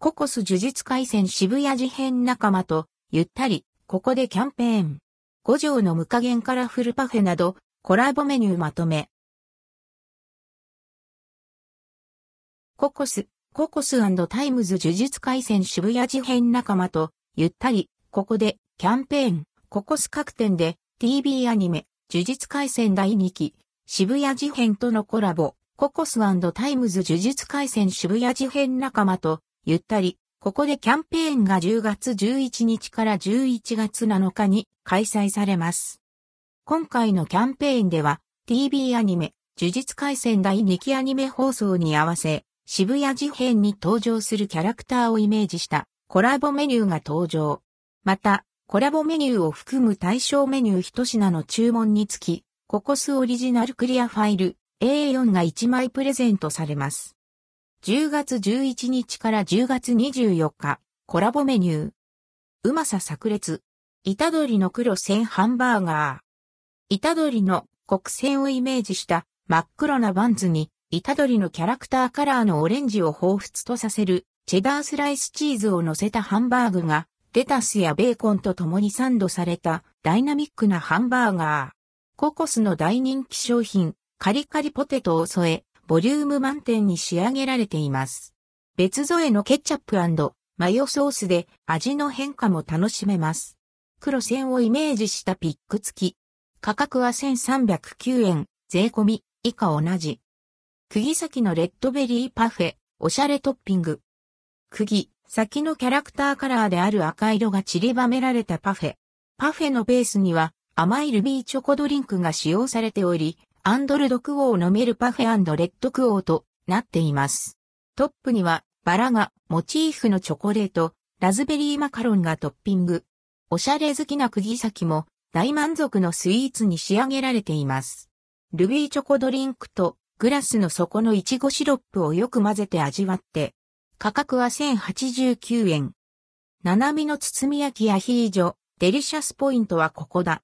ココス呪術廻戦渋谷事変仲間と、ゆったり、ココでキャンペーン。五条の無下限カラフルパフェなど、コラボメニューまとめ。ココス、ココスタイムズ呪術廻戦渋谷事変仲間と、ゆったり、ココで、キャンペーン、ココス各店で、TV アニメ、呪術廻戦第2期、渋谷事変とのコラボ、ココスタイムズ呪術廻戦渋谷事変仲間と、ゆったり、ココでキャンペーンが10月11日から11月7日に開催されます。今回のキャンペーンでは TV アニメ呪術廻戦第2期アニメ放送に合わせ渋谷事変に登場するキャラクターをイメージしたコラボメニューが登場。また、コラボメニューを含む対象メニュー一品の注文につき、ココスオリジナルクリアファイル A4 が1枚プレゼントされます。10月11日から10月24日、コラボメニュー。うまさ炸裂。板鳥の黒線ハンバーガー。板鳥の黒線をイメージした真っ黒なバンズに、板鳥のキャラクターカラーのオレンジを彷彿とさせる、チェダースライスチーズを乗せたハンバーグが、レタスやベーコンと共にサンドされたダイナミックなハンバーガー。ココスの大人気商品、カリカリポテトを添え、ボリューム満点に仕上げられています。別添えのケチャップマヨソースで味の変化も楽しめます。黒線をイメージしたピック付き。価格は1309円、税込み、以下同じ。釘先のレッドベリーパフェ、おしゃれトッピング。釘、先のキャラクターカラーである赤色が散りばめられたパフェ。パフェのベースには甘いルビーチョコドリンクが使用されており、アンドルドクオー飲めるパフェレッドクオーとなっています。トップにはバラがモチーフのチョコレート、ラズベリーマカロンがトッピング。おしゃれ好きな釘崎も大満足のスイーツに仕上げられています。ルビーチョコドリンクとグラスの底のイチゴシロップをよく混ぜて味わって、価格は1089円。七味の包み焼きアヒージョ、デリシャスポイントはここだ。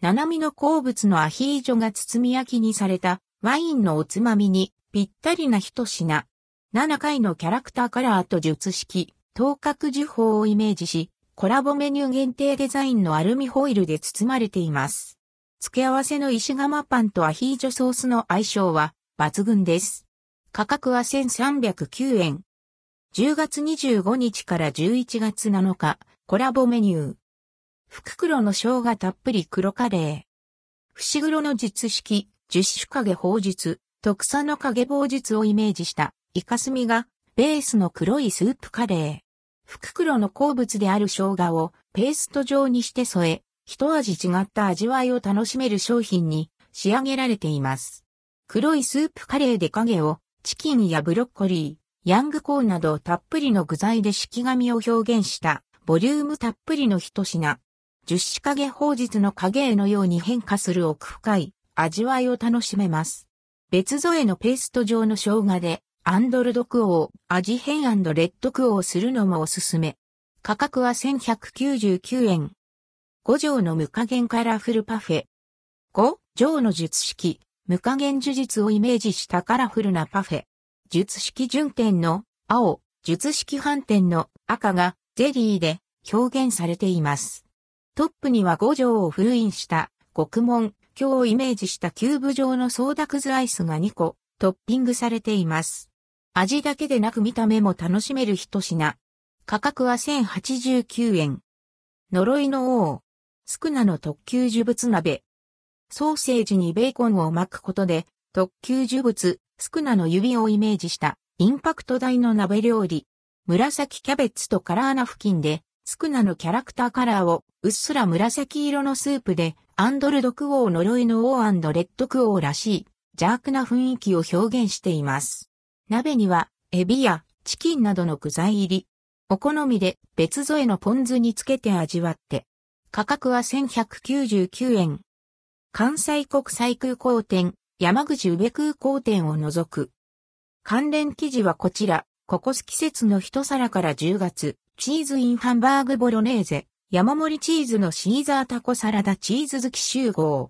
七味の好物のアヒージョが包み焼きにされたワインのおつまみにぴったりな一品。7回のキャラクターカラーと術式、頭角樹宝をイメージし、コラボメニュー限定デザインのアルミホイルで包まれています。付け合わせの石窯パンとアヒージョソースの相性は抜群です。価格は1309円。10月25日から11月7日、コラボメニュー。福黒の生姜たっぷり黒カレー。伏黒の術式、十種影法術、特産の影棒術をイメージしたイカスミがベースの黒いスープカレー。福黒の好物である生姜をペースト状にして添え、一味違った味わいを楽しめる商品に仕上げられています。黒いスープカレーで影をチキンやブロッコリー、ヤングコーンなどたっぷりの具材で式紙を表現したボリュームたっぷりの一品。十子影法術の影絵のように変化する奥深い味わいを楽しめます。別添えのペースト状の生姜でアンドルドクオー、味変レッドクオーするのもおすすめ。価格は1199円。五条の無加減カラフルパフェ。五条の術式、無加減呪術をイメージしたカラフルなパフェ。術式順点の青、術式反転の赤がゼリーで表現されています。トップには五条を封印した極門、今日をイメージしたキューブ状のソーダクズアイスが2個トッピングされています。味だけでなく見た目も楽しめる一品。価格は1089円。呪いの王。スクナの特級呪物鍋。ソーセージにベーコンを巻くことで特級呪物、スクナの指をイメージしたインパクト大の鍋料理。紫キャベツとカラーナ付近でスクナのキャラクターカラーをうっすら紫色のスープでアンドルドクオー呪いのオーレッドクオーらしい邪悪な雰囲気を表現しています。鍋にはエビやチキンなどの具材入り。お好みで別添えのポン酢につけて味わって。価格は1199円。関西国際空港店、山口宇部空港店を除く。関連記事はこちら、ココス季節の一皿から10月、チーズインハンバーグボロネーゼ、山盛りチーズのシーザータコサラダチーズ好き集合。